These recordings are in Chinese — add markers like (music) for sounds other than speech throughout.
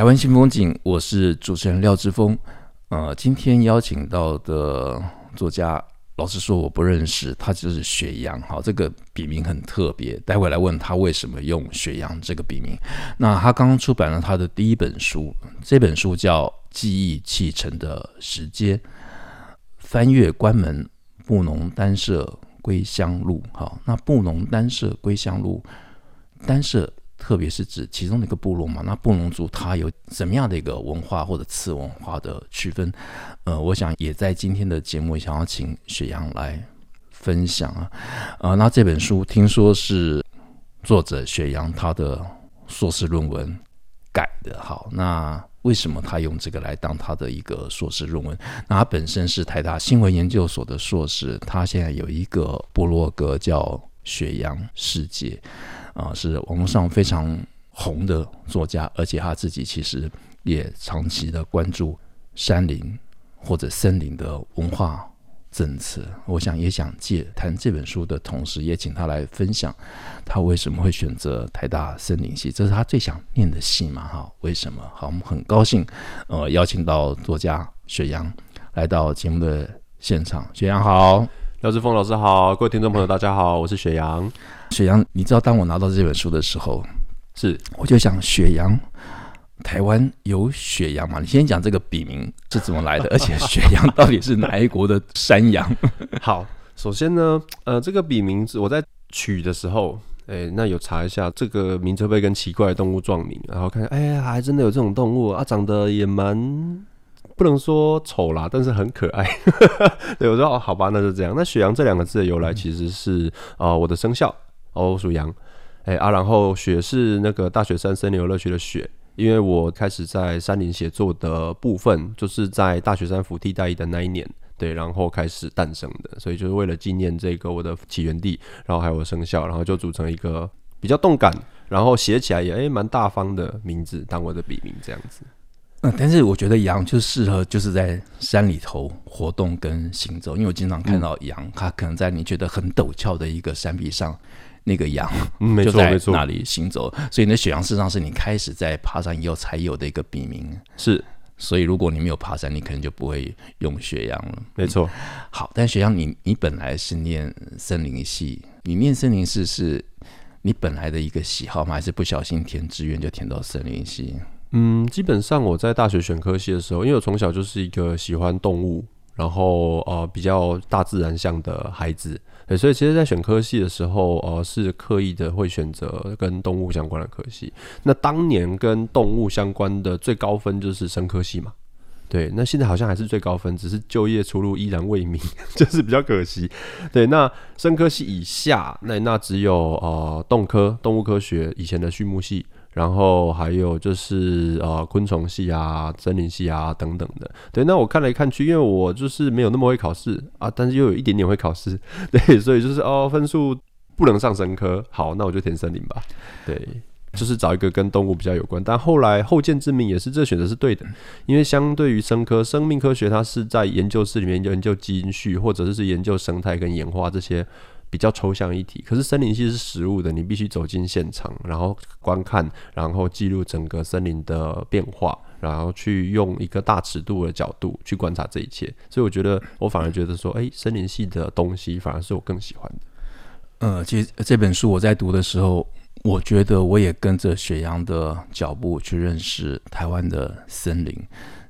台湾新风景，我是主持人廖志峰。呃，今天邀请到的作家，老实说我不认识，他就是雪阳。好，这个笔名很特别，待会来问他为什么用雪阳这个笔名。那他刚刚出版了他的第一本书，这本书叫《记忆砌成的时间》，翻越关门，布农单社归乡路。好，那布农单社归乡路，单社。特别是指其中的一个部落嘛，那布农族他有怎么样的一个文化或者次文化的区分？呃，我想也在今天的节目想要请雪阳来分享啊。呃，那这本书听说是作者雪阳他的硕士论文改的，好，那为什么他用这个来当他的一个硕士论文？那他本身是台大新闻研究所的硕士，他现在有一个部落格叫雪阳世界。啊，是网络上非常红的作家，而且他自己其实也长期的关注山林或者森林的文化政策。我想也想借谈这本书的同时，也请他来分享他为什么会选择台大森林系，这是他最想念的系嘛？哈，为什么？好，我们很高兴，呃，邀请到作家雪阳来到节目的现场。雪阳好。廖志峰老师好，各位听众朋友大家好，我是雪阳。雪阳，你知道当我拿到这本书的时候，是我就想雪阳，台湾有雪阳吗？你先讲这个笔名是怎么来的，(laughs) 而且雪阳到底是哪一国的山羊？(laughs) 好，首先呢，呃，这个笔名字我在取的时候，哎、欸，那有查一下这个名字会跟奇怪的动物撞名，然后看看，哎、欸，还真的有这种动物啊，长得也蛮。不能说丑啦，但是很可爱。(laughs) 对，我说哦，好吧，那就这样。那雪阳这两个字的由来其实是啊、呃，我的生肖哦，属羊。哎啊，然后雪是那个大雪山森林游乐区的雪，因为我开始在山林写作的部分，就是在大雪山服替代役的那一年，对，然后开始诞生的，所以就是为了纪念这个我的起源地，然后还有我生肖，然后就组成一个比较动感，然后写起来也哎蛮大方的名字当我的笔名这样子。嗯，但是我觉得羊就适合就是在山里头活动跟行走，因为我经常看到羊，它可能在你觉得很陡峭的一个山壁上，那个羊就在那里行走。所以那雪羊事实上是你开始在爬山以后才有的一个笔名。是，所以如果你没有爬山，你可能就不会用雪羊了。没错。好，但雪阳你你本来是念森林系，你念森林系是你本来的一个喜好吗？还是不小心填志愿就填到森林系？嗯，基本上我在大学选科系的时候，因为我从小就是一个喜欢动物，然后呃比较大自然向的孩子，对，所以其实，在选科系的时候，呃是刻意的会选择跟动物相关的科系。那当年跟动物相关的最高分就是生科系嘛，对，那现在好像还是最高分，只是就业出路依然未明，(laughs) 就是比较可惜。对，那生科系以下，那那只有呃动科、动物科学以前的畜牧系。然后还有就是呃昆虫系啊、森林系啊等等的，对。那我看来看去，因为我就是没有那么会考试啊，但是又有一点点会考试，(laughs) 对，所以就是哦分数不能上生科，好，那我就填森林吧，对，就是找一个跟动物比较有关。但后来后见之明也是这选择是对的，因为相对于生科，生命科学它是在研究室里面研究基因序，或者是研究生态跟演化这些。比较抽象议题，可是森林系是实物的，你必须走进现场，然后观看，然后记录整个森林的变化，然后去用一个大尺度的角度去观察这一切。所以我觉得，我反而觉得说，哎、森林系的东西反而是我更喜欢的。呃，其实这本书我在读的时候，我觉得我也跟着雪阳的脚步去认识台湾的森林，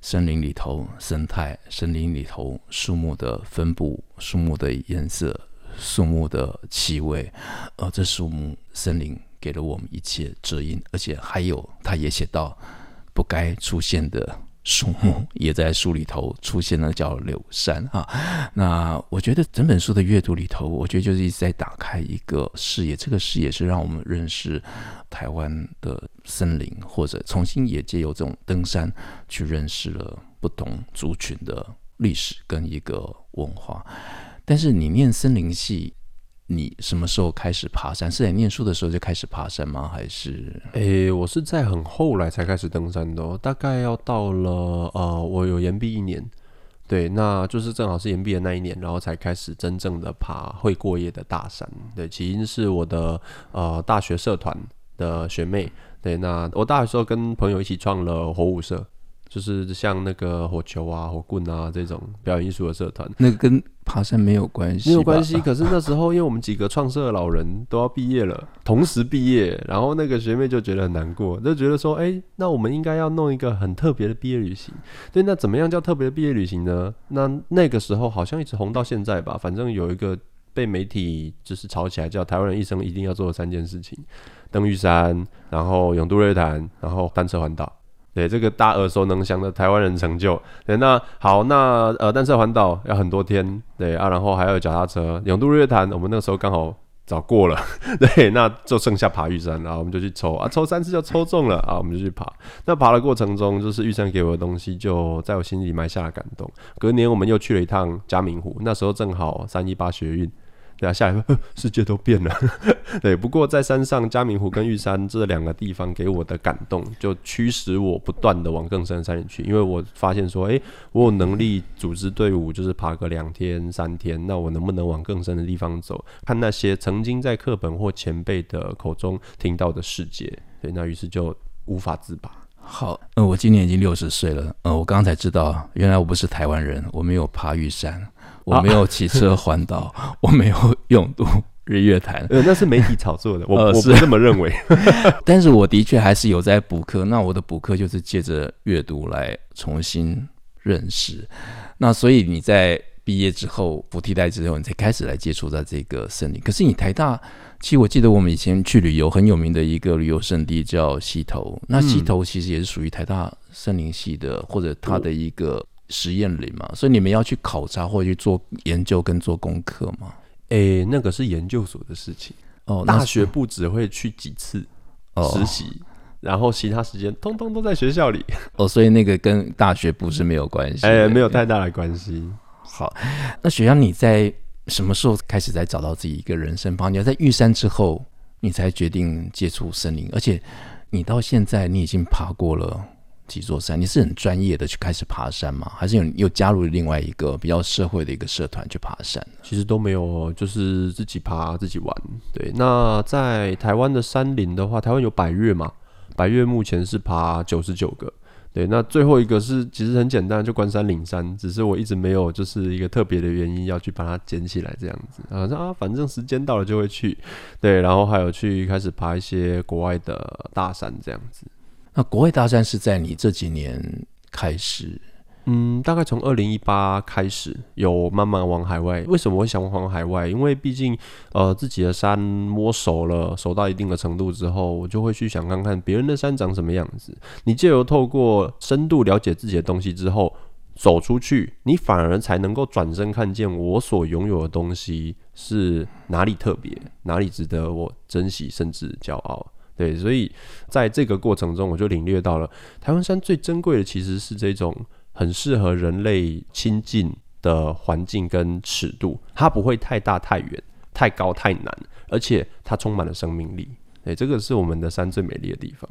森林里头生态，森林里头树木的分布，树木的颜色。树木的气味，呃，这树木森林给了我们一切遮阴，而且还有，他也写到不该出现的树木，也在书里头出现了，叫柳杉啊。那我觉得整本书的阅读里头，我觉得就是一直在打开一个视野，这个视野是让我们认识台湾的森林，或者重新也借由这种登山去认识了不同族群的历史跟一个文化。但是你念森林系。你什么时候开始爬山？是在念书的时候就开始爬山吗？还是？诶、我是在很后来才开始登山的，大概要到了呃，我有延毕一年，对，那就是正好是延毕的那一年，然后才开始真正的爬会过夜的大山。对，起因是我的呃大学社团的学妹，对，那我大学时候跟朋友一起创了火舞社。就是像那个火球啊、火棍啊这种表演艺术的社团，那个跟爬山没有关系，没有关系。可是那时候，因为我们几个创社的老人都要毕业了，同时毕业，然后那个学妹就觉得很难过，就觉得说，哎、欸，那我们应该要弄一个很特别的毕业旅行。对，那怎么样叫特别的毕业旅行呢？那那个时候好像一直红到现在吧，反正有一个被媒体就是炒起来，叫台湾人一生一定要做的三件事情：登玉山，然后永渡日月潭，然后单车环岛。对，这个大耳熟能详的台湾人成就。对，那好，那呃，单车环岛要很多天，对啊，然后还有脚踏车，永渡日月潭，我们那个时候刚好早过了，(laughs) 对，那就剩下爬玉山，然后我们就去抽啊，抽三次就抽中了啊，我们就去爬。那爬的过程中，就是玉山给我的东西，就在我心里埋下了感动。隔年我们又去了一趟嘉明湖，那时候正好三一八学运。对啊，下来世界都变了。(laughs) 对，不过在山上，嘉明湖跟玉山这两个地方给我的感动，就驱使我不断的往更深的山里去。因为我发现说，诶，我有能力组织队伍，就是爬个两天三天，那我能不能往更深的地方走，看那些曾经在课本或前辈的口中听到的世界？对，那于是就无法自拔。好，呃，我今年已经六十岁了，呃，我刚才知道，原来我不是台湾人，我没有爬玉山。我没有骑车环岛，啊、(laughs) 我没有泳渡日月潭，呃，那是媒体炒作的，我、呃、我不是这么认为。(laughs) 但是我的确还是有在补课，那我的补课就是借着阅读来重新认识。那所以你在毕业之后，不替代之后，你才开始来接触到这个森林。可是你台大，其实我记得我们以前去旅游，很有名的一个旅游胜地叫溪头，那溪头其实也是属于台大森林系的，或者它的一个。实验林嘛，所以你们要去考察或者去做研究跟做功课吗？诶、欸，那个是研究所的事情哦。大学部只会去几次实习，哦，然后其他时间通通都在学校里哦。所以那个跟大学部是没有关系，诶、欸，没有太大的关系。好，那学校你在什么时候开始在找到自己一个人生方向？你要在玉山之后，你才决定接触森林，而且你到现在你已经爬过了。几座山？你是很专业的去开始爬山吗？还是有又加入另外一个比较社会的一个社团去爬山？其实都没有，就是自己爬自己玩。对，那在台湾的山林的话，台湾有百岳嘛？百岳目前是爬九十九个。对，那最后一个是其实很简单，就关山岭山，只是我一直没有就是一个特别的原因要去把它捡起来这样子啊，啊，反正时间到了就会去。对，然后还有去开始爬一些国外的大山这样子。那国外大战是在你这几年开始？嗯，大概从二零一八开始有慢慢往海外。为什么会想往海外？因为毕竟呃自己的山摸熟了，熟到一定的程度之后，我就会去想看看别人的山长什么样子。你借由透过深度了解自己的东西之后，走出去，你反而才能够转身看见我所拥有的东西是哪里特别，哪里值得我珍惜，甚至骄傲。对，所以在这个过程中，我就领略到了台湾山最珍贵的其实是这种很适合人类亲近的环境跟尺度，它不会太大太远、太高太难，而且它充满了生命力。对，这个是我们的山最美丽的地方。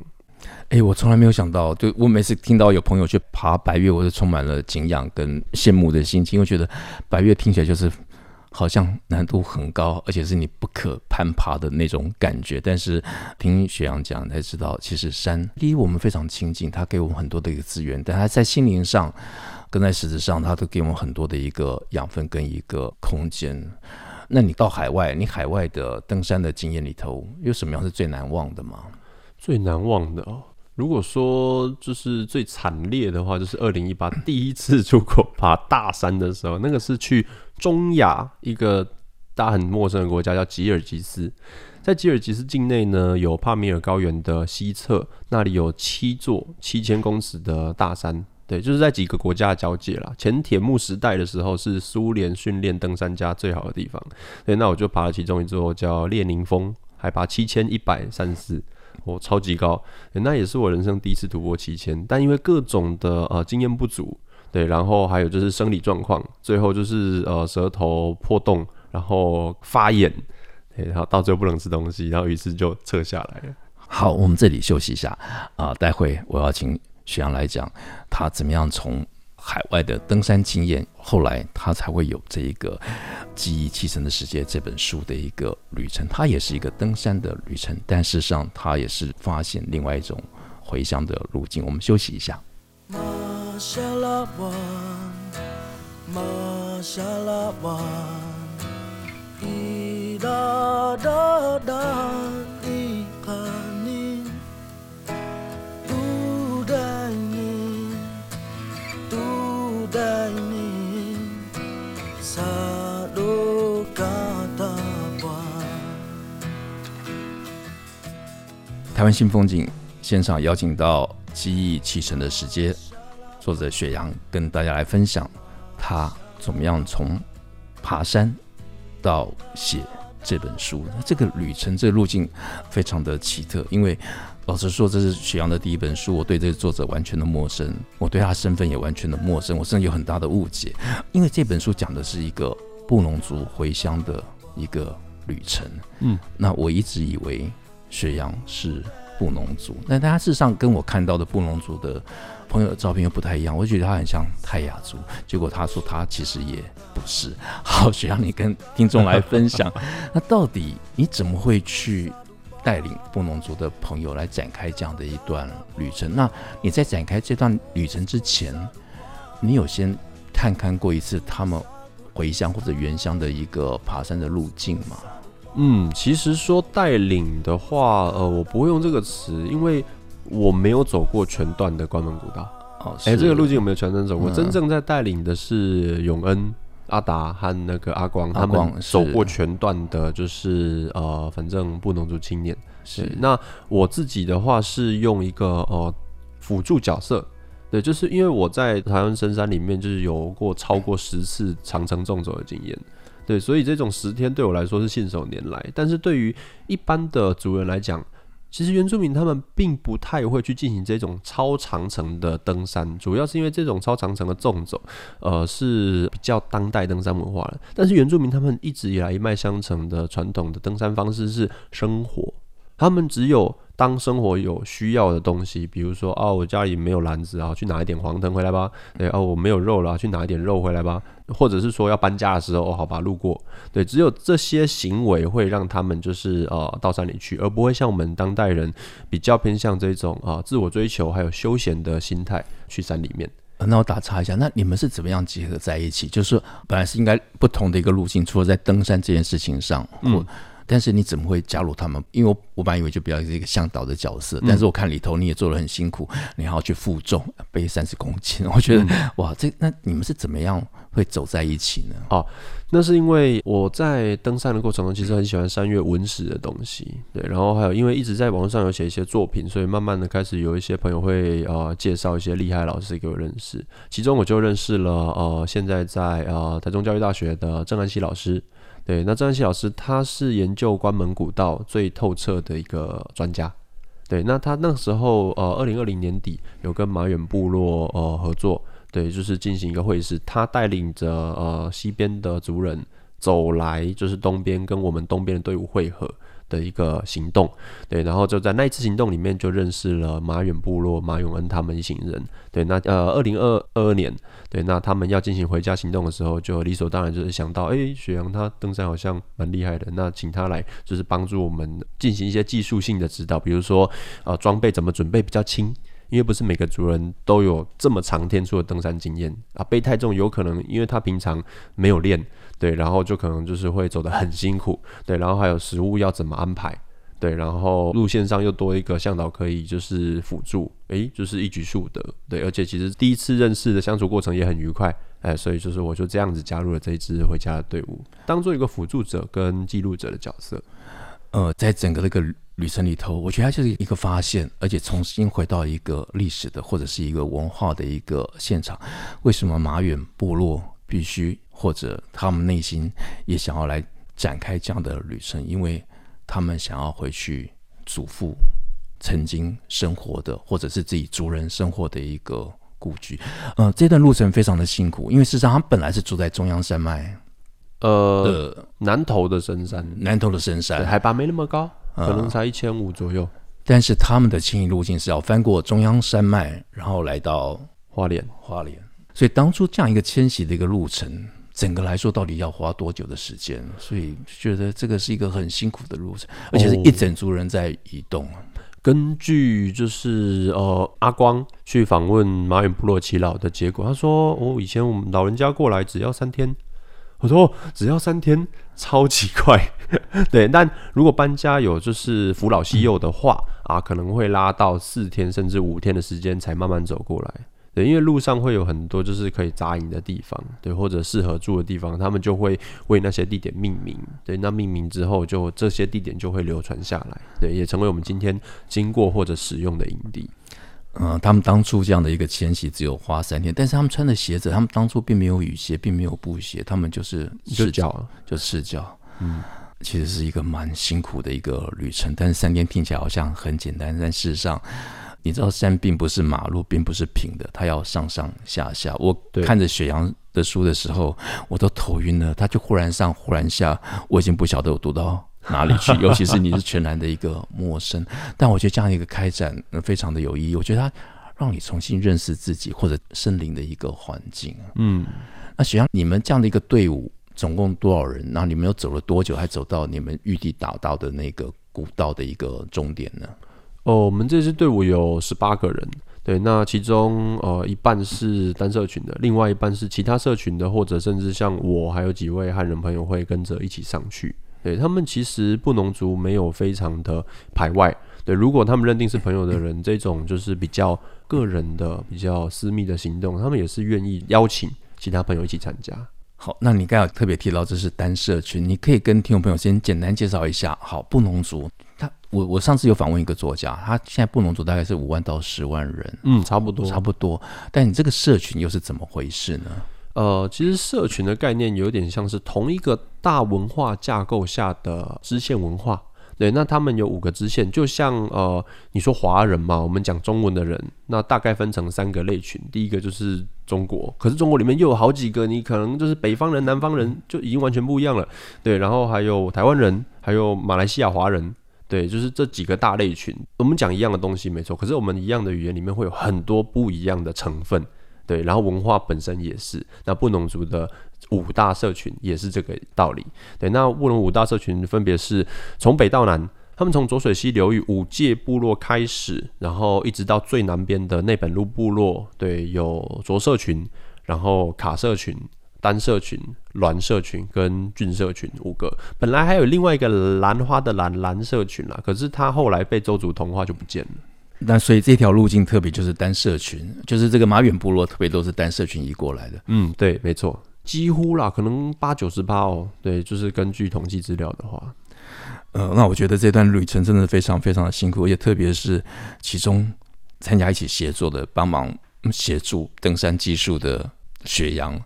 哎，我从来没有想到，就我每次听到有朋友去爬白岳，我是充满了敬仰跟羡慕的心情，因为觉得白岳听起来就是。好像难度很高，而且是你不可攀爬的那种感觉。但是 (laughs) 听雪阳讲才知道，其实山第一我们非常亲近，它给我们很多的一个资源，但它在心灵上跟在实质上，它都给我们很多的一个养分跟一个空间。那你到海外，你海外的登山的经验里头，有什么样是最难忘的吗？最难忘的哦。如果说就是最惨烈的话，就是二零一八 (laughs) 第一次出国爬大山的时候，那个是去中亚一个大家很陌生的国家，叫吉尔吉斯。在吉尔吉斯境内呢，有帕米尔高原的西侧，那里有七座七千公尺的大山，对，就是在几个国家的交界啦。前铁木时代的时候，是苏联训练登山家最好的地方。对，那我就爬了其中一座叫列宁峰，海拔七千一百三十四，哦，超级高。那也是我人生第一次突破七千，但因为各种的呃经验不足，对，然后还有就是生理状况，最后就是呃舌头破洞，然后发炎，对，然后到最后不能吃东西，然后于是就撤下来了。好，我们这里休息一下啊，待会我要请徐阳来讲他怎么样从海外的登山经验，后来他才会有这一个《记忆启程的世界》这本书的一个旅程。他也是一个登山的旅程，但事实上他也是发现另外一种回乡的路径。我们休息一下。台湾新风景现场邀请到《记忆启程的时间》作者雪阳，跟大家来分享他怎么样从爬山到写这本书。那这个旅程，这个路径非常的奇特。因为老实说，这是雪阳的第一本书，我对这个作者完全的陌生，我对他身份也完全的陌生，我甚至有很大的误解。因为这本书讲的是一个布农族回乡的一个旅程。嗯，那我一直以为。雪阳是布农族，但他事实上跟我看到的布农族的朋友的照片又不太一样，我就觉得他很像泰雅族，结果他说他其实也不是。好，雪阳，你跟听众来分享，(laughs) 那到底你怎么会去带领布农族的朋友来展开这样的一段旅程？那你在展开这段旅程之前，你有先探看过一次他们回乡或者原乡的一个爬山的路径吗？嗯，其实说带领的话，呃，我不会用这个词，因为我没有走过全段的关门古道。哦，哎、欸，这个路径有没有全程走过？嗯、真正在带领的是永恩、阿达和那个阿光，阿光他们走过全段的，就是呃，反正布农族青年。是，那我自己的话是用一个呃辅助角色，对，就是因为我在台湾深山里面就是有过超过十次长城纵走的经验。对，所以这种十天对我来说是信手拈来，但是对于一般的族人来讲，其实原住民他们并不太会去进行这种超长程的登山，主要是因为这种超长程的纵走，呃，是比较当代登山文化了。但是原住民他们一直以来一脉相承的传统的登山方式是生火，他们只有。当生活有需要的东西，比如说啊，我家里没有篮子啊，去拿一点黄藤回来吧。对哦，我没有肉了，去拿一点肉回来吧。或者是说要搬家的时候，哦，好吧，路过。对，只有这些行为会让他们就是呃到山里去，而不会像我们当代人比较偏向这种啊、呃、自我追求还有休闲的心态去山里面。那我打岔一下，那你们是怎么样结合在一起？就是本来是应该不同的一个路径，除了在登山这件事情上，嗯。但是你怎么会加入他们？因为我我本来以为就比较是一个向导的角色，但是我看里头你也做的很辛苦，你还要去负重背三十公斤，(laughs) 我觉得哇，这那你们是怎么样会走在一起呢？哦，那是因为我在登山的过程中，其实很喜欢山岳文史的东西，对，然后还有因为一直在网络上有写一些作品，所以慢慢的开始有一些朋友会呃介绍一些厉害老师给我认识，其中我就认识了呃现在在呃台中教育大学的郑安熙老师。对，那张安熙老师他是研究关门古道最透彻的一个专家。对，那他那时候呃，二零二零年底有跟马远部落呃合作，对，就是进行一个会师，他带领着呃西边的族人走来，就是东边跟我们东边的队伍汇合。的一个行动，对，然后就在那一次行动里面就认识了马远部落马永恩他们一行人，对，那呃二零二二年，对，那他们要进行回家行动的时候，就理所当然就是想到，哎，雪阳他登山好像蛮厉害的，那请他来就是帮助我们进行一些技术性的指导，比如说呃装备怎么准备比较轻。因为不是每个族人都有这么长天数的登山经验啊，背太重有可能，因为他平常没有练，对，然后就可能就是会走得很辛苦，对，然后还有食物要怎么安排，对，然后路线上又多一个向导可以就是辅助，诶，就是一举数得，对，而且其实第一次认识的相处过程也很愉快，哎，所以就是我就这样子加入了这一支回家的队伍，当做一个辅助者跟记录者的角色。呃，在整个那个旅程里头，我觉得它就是一个发现，而且重新回到一个历史的或者是一个文化的一个现场。为什么马远部落必须或者他们内心也想要来展开这样的旅程？因为他们想要回去祖父曾经生活的，或者是自己族人生活的一个故居。呃，这段路程非常的辛苦，因为事实上他本来是住在中央山脉，呃，南投的深山，南投的深山，海拔没那么高。可能才一千五左右，但是他们的迁移路径是要翻过中央山脉，然后来到花莲。花莲，所以当初这样一个迁徙的一个路程，整个来说到底要花多久的时间？所以觉得这个是一个很辛苦的路程，而且是一整族人在移动。哦、根据就是呃阿光去访问马远部落耆老的结果，他说：“哦，以前我们老人家过来只要三天。”我说：“只要三天。”超级快，(laughs) 对，但如果搬家有就是扶老携幼的话啊，可能会拉到四天甚至五天的时间才慢慢走过来。对，因为路上会有很多就是可以扎营的地方，对，或者适合住的地方，他们就会为那些地点命名。对，那命名之后，就这些地点就会流传下来，对，也成为我们今天经过或者使用的营地。嗯、呃，他们当初这样的一个迁徙只有花三天，但是他们穿的鞋子，他们当初并没有雨鞋，并没有布鞋，他们就是赤脚，就赤脚。嗯，其实是一个蛮辛苦的一个旅程，但是三天听起来好像很简单，但事实上，你知道山并不是马路，并不是平的，它要上上下下。我看着雪阳的书的时候，我都头晕了，他就忽然上忽然下，我已经不晓得我读到哪里去，(laughs) 尤其是你是全然的一个陌生，但我觉得这样一个开展非常的有意义。我觉得它让你重新认识自己或者森林的一个环境。嗯，那实际上你们这样的一个队伍总共多少人？然后你们又走了多久，还走到你们预计达到的那个古道的一个终点呢？哦，我们这支队伍有十八个人，对，那其中呃一半是单社群的，另外一半是其他社群的，或者甚至像我还有几位汉人朋友会跟着一起上去。对，他们其实布农族没有非常的排外，对，如果他们认定是朋友的人，这种就是比较个人的、比较私密的行动，他们也是愿意邀请其他朋友一起参加。好，那你刚才特别提到这是单社群，你可以跟听众朋友先简单介绍一下。好，布农族，他我我上次有访问一个作家，他现在布农族大概是五万到十万人，嗯，差不多，差不多。但你这个社群又是怎么回事呢？呃，其实社群的概念有点像是同一个大文化架构下的支线文化。对，那他们有五个支线，就像呃，你说华人嘛，我们讲中文的人，那大概分成三个类群。第一个就是中国，可是中国里面又有好几个，你可能就是北方人、南方人就已经完全不一样了。对，然后还有台湾人，还有马来西亚华人，对，就是这几个大类群。我们讲一样的东西没错，可是我们一样的语言里面会有很多不一样的成分。对，然后文化本身也是，那布农族的五大社群也是这个道理。对，那布农五大社群分别是从北到南，他们从浊水溪流域五界部落开始，然后一直到最南边的内本路部落，对，有浊社群，然后卡社群、单社群、鸾社群跟郡社群五个。本来还有另外一个兰花的兰兰社群啦，可是他后来被周族同化就不见了。那所以这条路径特别就是单社群，就是这个马远部落特别都是单社群移过来的。嗯，对，没错，几乎啦，可能八九十八哦。对，就是根据统计资料的话，呃，那我觉得这段旅程真的非常非常的辛苦，而且特别是其中参加一起协作的、帮忙协助登山技术的雪阳，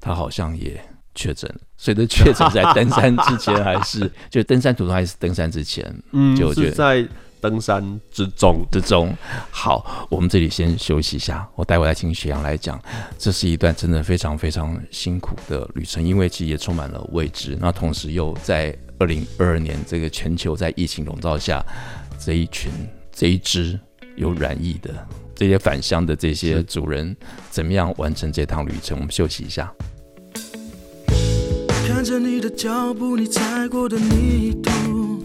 他好像也确诊了。所以的确诊在登山之前还是 (laughs) 就登山途中还是登山之前？嗯，就觉得在。登山之中之中，好，我们这里先休息一下。我待会来听雪阳来讲，这是一段真的非常非常辛苦的旅程，因为其实也充满了未知。那同时又在二零二二年这个全球在疫情笼罩下，这一群这一支有染疫的这些返乡的这些主人，怎么样完成这趟旅程？我们休息一下。看着你的脚步，你踩过的泥土。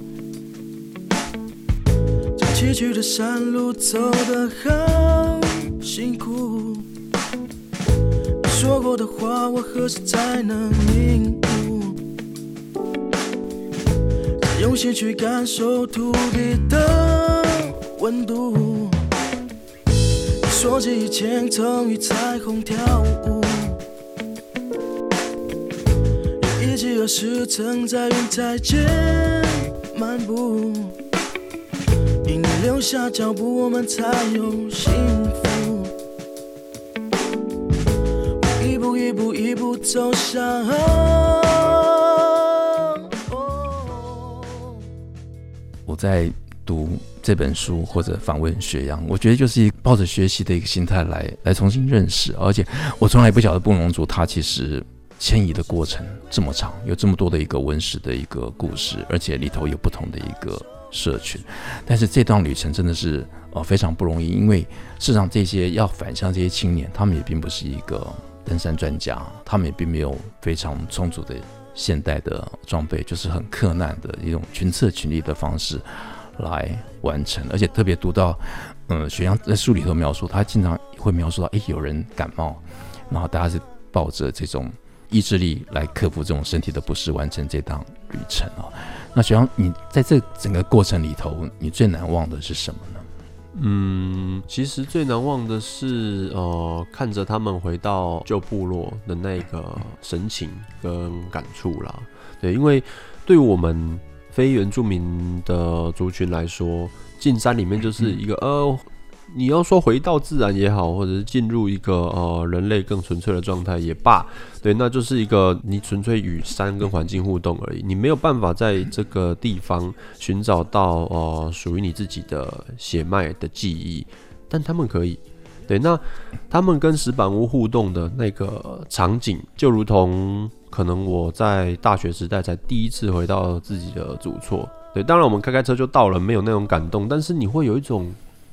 崎岖的山路走得好辛苦，你说过的话，我何时才能领悟？用心去感受土地的温度。说起以前曾与彩虹跳舞，也忆记儿时曾在云彩间漫步。因你留下脚步，我们才有幸福。一步一步一步走向。我在读这本书或者访问雪阳，我觉得就是抱着学习的一个心态来来重新认识，而且我从来不晓得布农族他其实迁移的过程这么长，有这么多的一个文史的一个故事，而且里头有不同的一个社群。但是这段旅程真的是呃非常不容易，因为事实上这些要返乡这些青年，他们也并不是一个登山专家，他们也并没有非常充足的现代的装备，就是很克难的一种群策群力的方式来完成。而且特别读到，呃，雪阳在书里头描述，他经常会描述到，诶，有人感冒，然后大家是抱着这种。意志力来克服这种身体的不适，完成这趟旅程哦。那学长，你在这整个过程里头，你最难忘的是什么呢？嗯，其实最难忘的是，呃，看着他们回到旧部落的那个神情跟感触啦。对，因为对于我们非原住民的族群来说，进山里面就是一个、嗯、呃。你要说回到自然也好，或者是进入一个呃人类更纯粹的状态也罢，对，那就是一个你纯粹与山跟环境互动而已。你没有办法在这个地方寻找到呃属于你自己的血脉的记忆，但他们可以。对，那他们跟石板屋互动的那个场景，就如同可能我在大学时代才第一次回到自己的祖厝。对，当然我们开开车就到了，没有那种感动，但是你会有一种。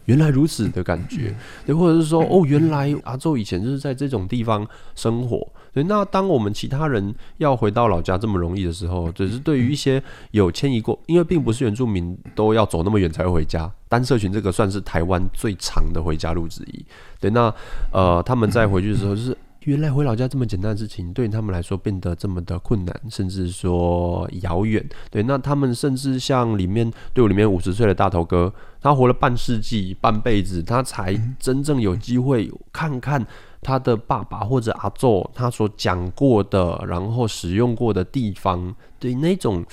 原来如此的感觉，对，或者是说，哦，原来阿宙以前就是在这种地方生活，对。那当我们其他人要回到老家这么容易的时候，只是对于一些有迁移过，因为并不是原住民都要走那么远才会回家，单社群这个算是台湾最长的回家路之一，对。那呃，他们在回去的时候就是。原来回老家这么简单的事情，对他们来说变得这么的困难，甚至说遥远。对，那他们甚至像里面队伍里面五十岁的大头哥，他活了半世纪、半辈子，他才真正有机会看看他的爸爸或者阿祖他所讲过的，然后使用过的地方。对，那种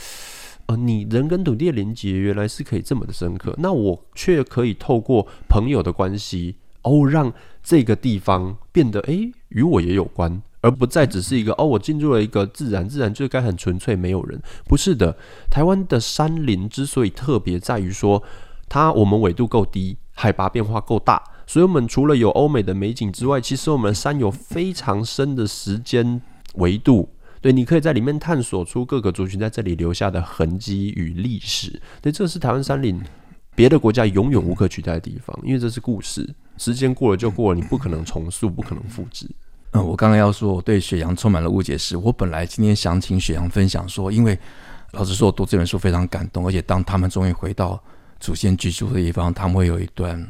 呃，你人跟土地的连接原来是可以这么的深刻。那我却可以透过朋友的关系。哦，让这个地方变得诶，与我也有关，而不再只是一个哦，我进入了一个自然，自然就该很纯粹，没有人。不是的，台湾的山林之所以特别，在于说它我们纬度够低，海拔变化够大，所以我们除了有欧美的美景之外，其实我们山有非常深的时间维度。对，你可以在里面探索出各个族群在这里留下的痕迹与历史。对，这是台湾山林别的国家永远无可取代的地方，因为这是故事。时间过了就过了，你不可能重塑，不可能复制。嗯，我刚刚要说，我对雪阳充满了误解是，我本来今天想请雪阳分享说，因为老实说，我读这本书非常感动，而且当他们终于回到祖先居住的地方，他们会有一段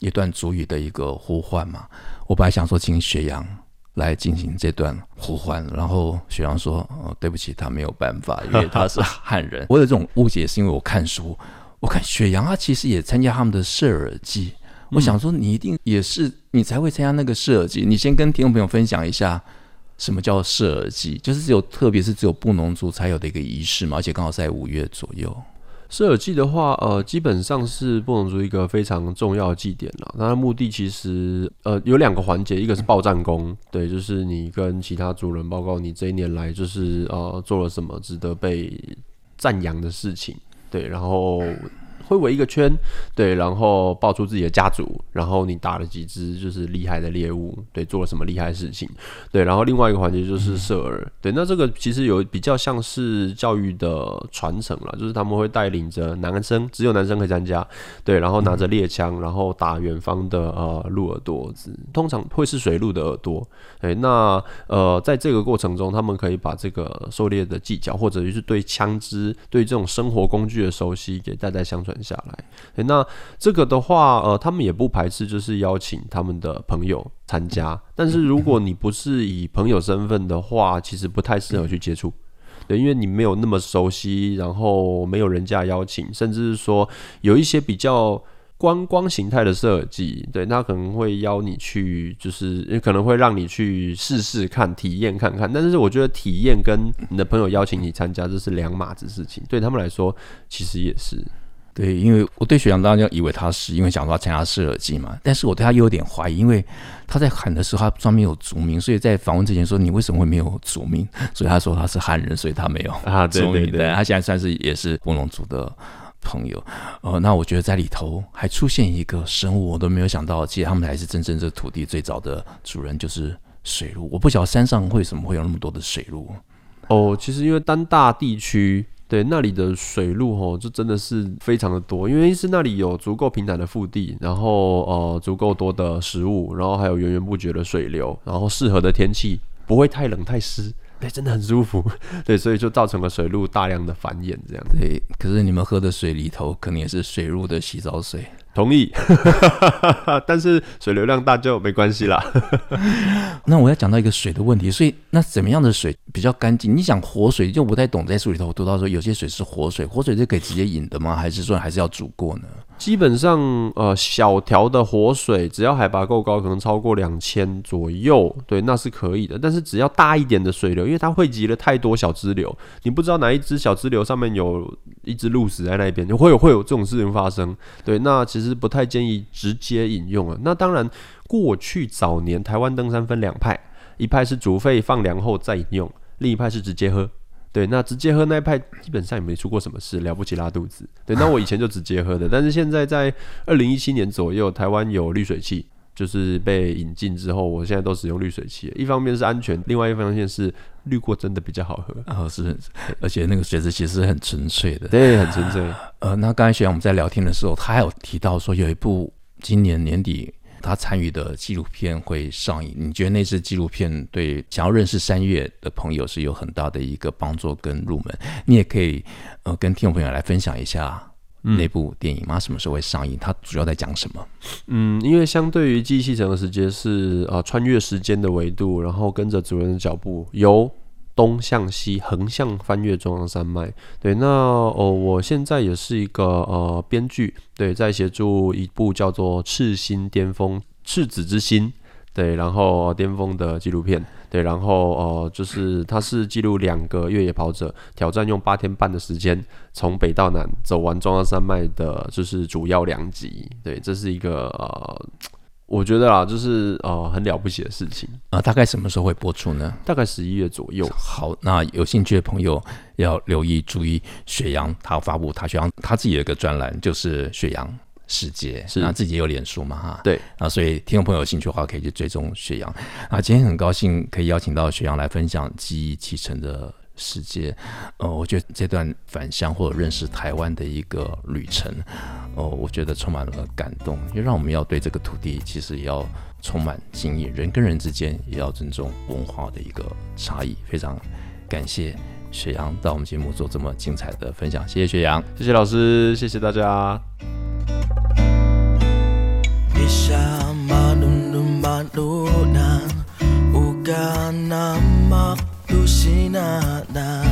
一段主语的一个呼唤嘛。我本来想说，请雪阳来进行这段呼唤，然后雪阳说：“哦，对不起，他没有办法，因为他是汉人。”我有这种误解，是因为我看书，我看雪阳他其实也参加他们的射耳祭。我想说，你一定也是你才会参加那个社耳祭。你先跟听众朋友分享一下，什么叫社耳祭？就是只有，特别是只有布农族才有的一个仪式嘛，而且刚好在五月左右。社耳祭的话，呃，基本上是布农族一个非常重要的祭典了。它的目的其实呃有两个环节，一个是报战功，对，就是你跟其他族人报告你这一年来就是呃做了什么值得被赞扬的事情，对，然后。会围一个圈，对，然后报出自己的家族，然后你打了几只就是厉害的猎物，对，做了什么厉害的事情，对，然后另外一个环节就是射耳，对，那这个其实有比较像是教育的传承了，就是他们会带领着男生，只有男生可以参加，对，然后拿着猎枪，然后打远方的呃鹿耳朵子，通常会是水鹿的耳朵，对，那呃在这个过程中，他们可以把这个狩猎的技巧，或者就是对枪支、对这种生活工具的熟悉，给代代相传。下来，那这个的话，呃，他们也不排斥，就是邀请他们的朋友参加。但是如果你不是以朋友身份的话，其实不太适合去接触，对，因为你没有那么熟悉，然后没有人家邀请，甚至是说有一些比较观光形态的设计，对，他可能会邀你去，就是可能会让你去试试看、体验看看。但是我觉得体验跟你的朋友邀请你参加，这是两码子事情，对他们来说，其实也是。对，因为我对学长当然就以为他是因为想说他参加射耳记嘛，但是我对他又有点怀疑，因为他在喊的时候他上面有族名，所以在访问之前说你为什么会没有族名？所以他说他是汉人，所以他没有啊，对对他现在算是也是布农族的朋友。呃，那我觉得在里头还出现一个生物，我都没有想到，其实他们才是真正这土地最早的主人，就是水鹿。我不晓得山上为什么会有那么多的水鹿。哦，其实因为丹大地区。对，那里的水路吼，就真的是非常的多，因为是那里有足够平坦的腹地，然后呃足够多的食物，然后还有源源不绝的水流，然后适合的天气，不会太冷太湿。对，真的很舒服。(laughs) 对，所以就造成了水路大量的繁衍这样。对，可是你们喝的水里头，可能也是水路的洗澡水。同意，(laughs) 但是水流量大就没关系啦。(laughs) 那我要讲到一个水的问题，所以那怎么样的水比较干净？你想活水就不太懂，在书里头读到说有些水是活水，活水是可以直接饮的吗？还是说还是要煮过呢？基本上，呃，小条的活水，只要海拔够高，可能超过两千左右，对，那是可以的。但是只要大一点的水流，因为它汇集了太多小支流，你不知道哪一支小支流上面有一只鹿死在那边，就会有会有这种事情发生。对，那其实不太建议直接饮用了。那当然，过去早年台湾登山分两派，一派是煮沸放凉后再饮用，另一派是直接喝。对，那直接喝那一派基本上也没出过什么事，了不起拉肚子。对，那我以前就直接喝的，但是现在在二零一七年左右，台湾有滤水器，就是被引进之后，我现在都使用滤水器。一方面是安全，另外一方面是滤过真的比较好喝。哦，是，而且那个水质其实很纯粹的，对，很纯粹。呃，那刚才学长我们在聊天的时候，他还有提到说有一部今年年底。他参与的纪录片会上映，你觉得那支纪录片对想要认识三月的朋友是有很大的一个帮助跟入门？你也可以呃跟听众朋友来分享一下那部电影吗？什么时候会上映？它主要在讲什么？嗯，因为相对于记忆系统的时间是啊、呃、穿越时间的维度，然后跟着主人的脚步由东向西横向翻越中央山脉，对，那哦，我现在也是一个呃编剧，对，在协助一部叫做《赤心巅峰赤子之心》，对，然后巅峰的纪录片，对，然后、呃，就是它是记录两个越野跑者挑战用八天半的时间从北到南走完中央山脉的，就是主要两集，对，这是一个呃。我觉得啊，就是呃很了不起的事情啊、呃。大概什么时候会播出呢？大概十一月左右。好，那有兴趣的朋友要留意注意雪阳，他发布他雪阳他自己有一个专栏，就是雪阳世界，是他自己也有脸书嘛哈。对啊，所以听众朋友有兴趣的话，可以去追踪雪阳啊。今天很高兴可以邀请到雪阳来分享记忆启程的世界，呃，我觉得这段返乡或者认识台湾的一个旅程，哦，我觉得充满了感动，也让我们要对这个土地其实也要充满敬意，人跟人之间也要尊重文化的一个差异，非常感谢雪阳到我们节目做这么精彩的分享，谢谢雪阳，谢谢老师，谢谢大家。しなら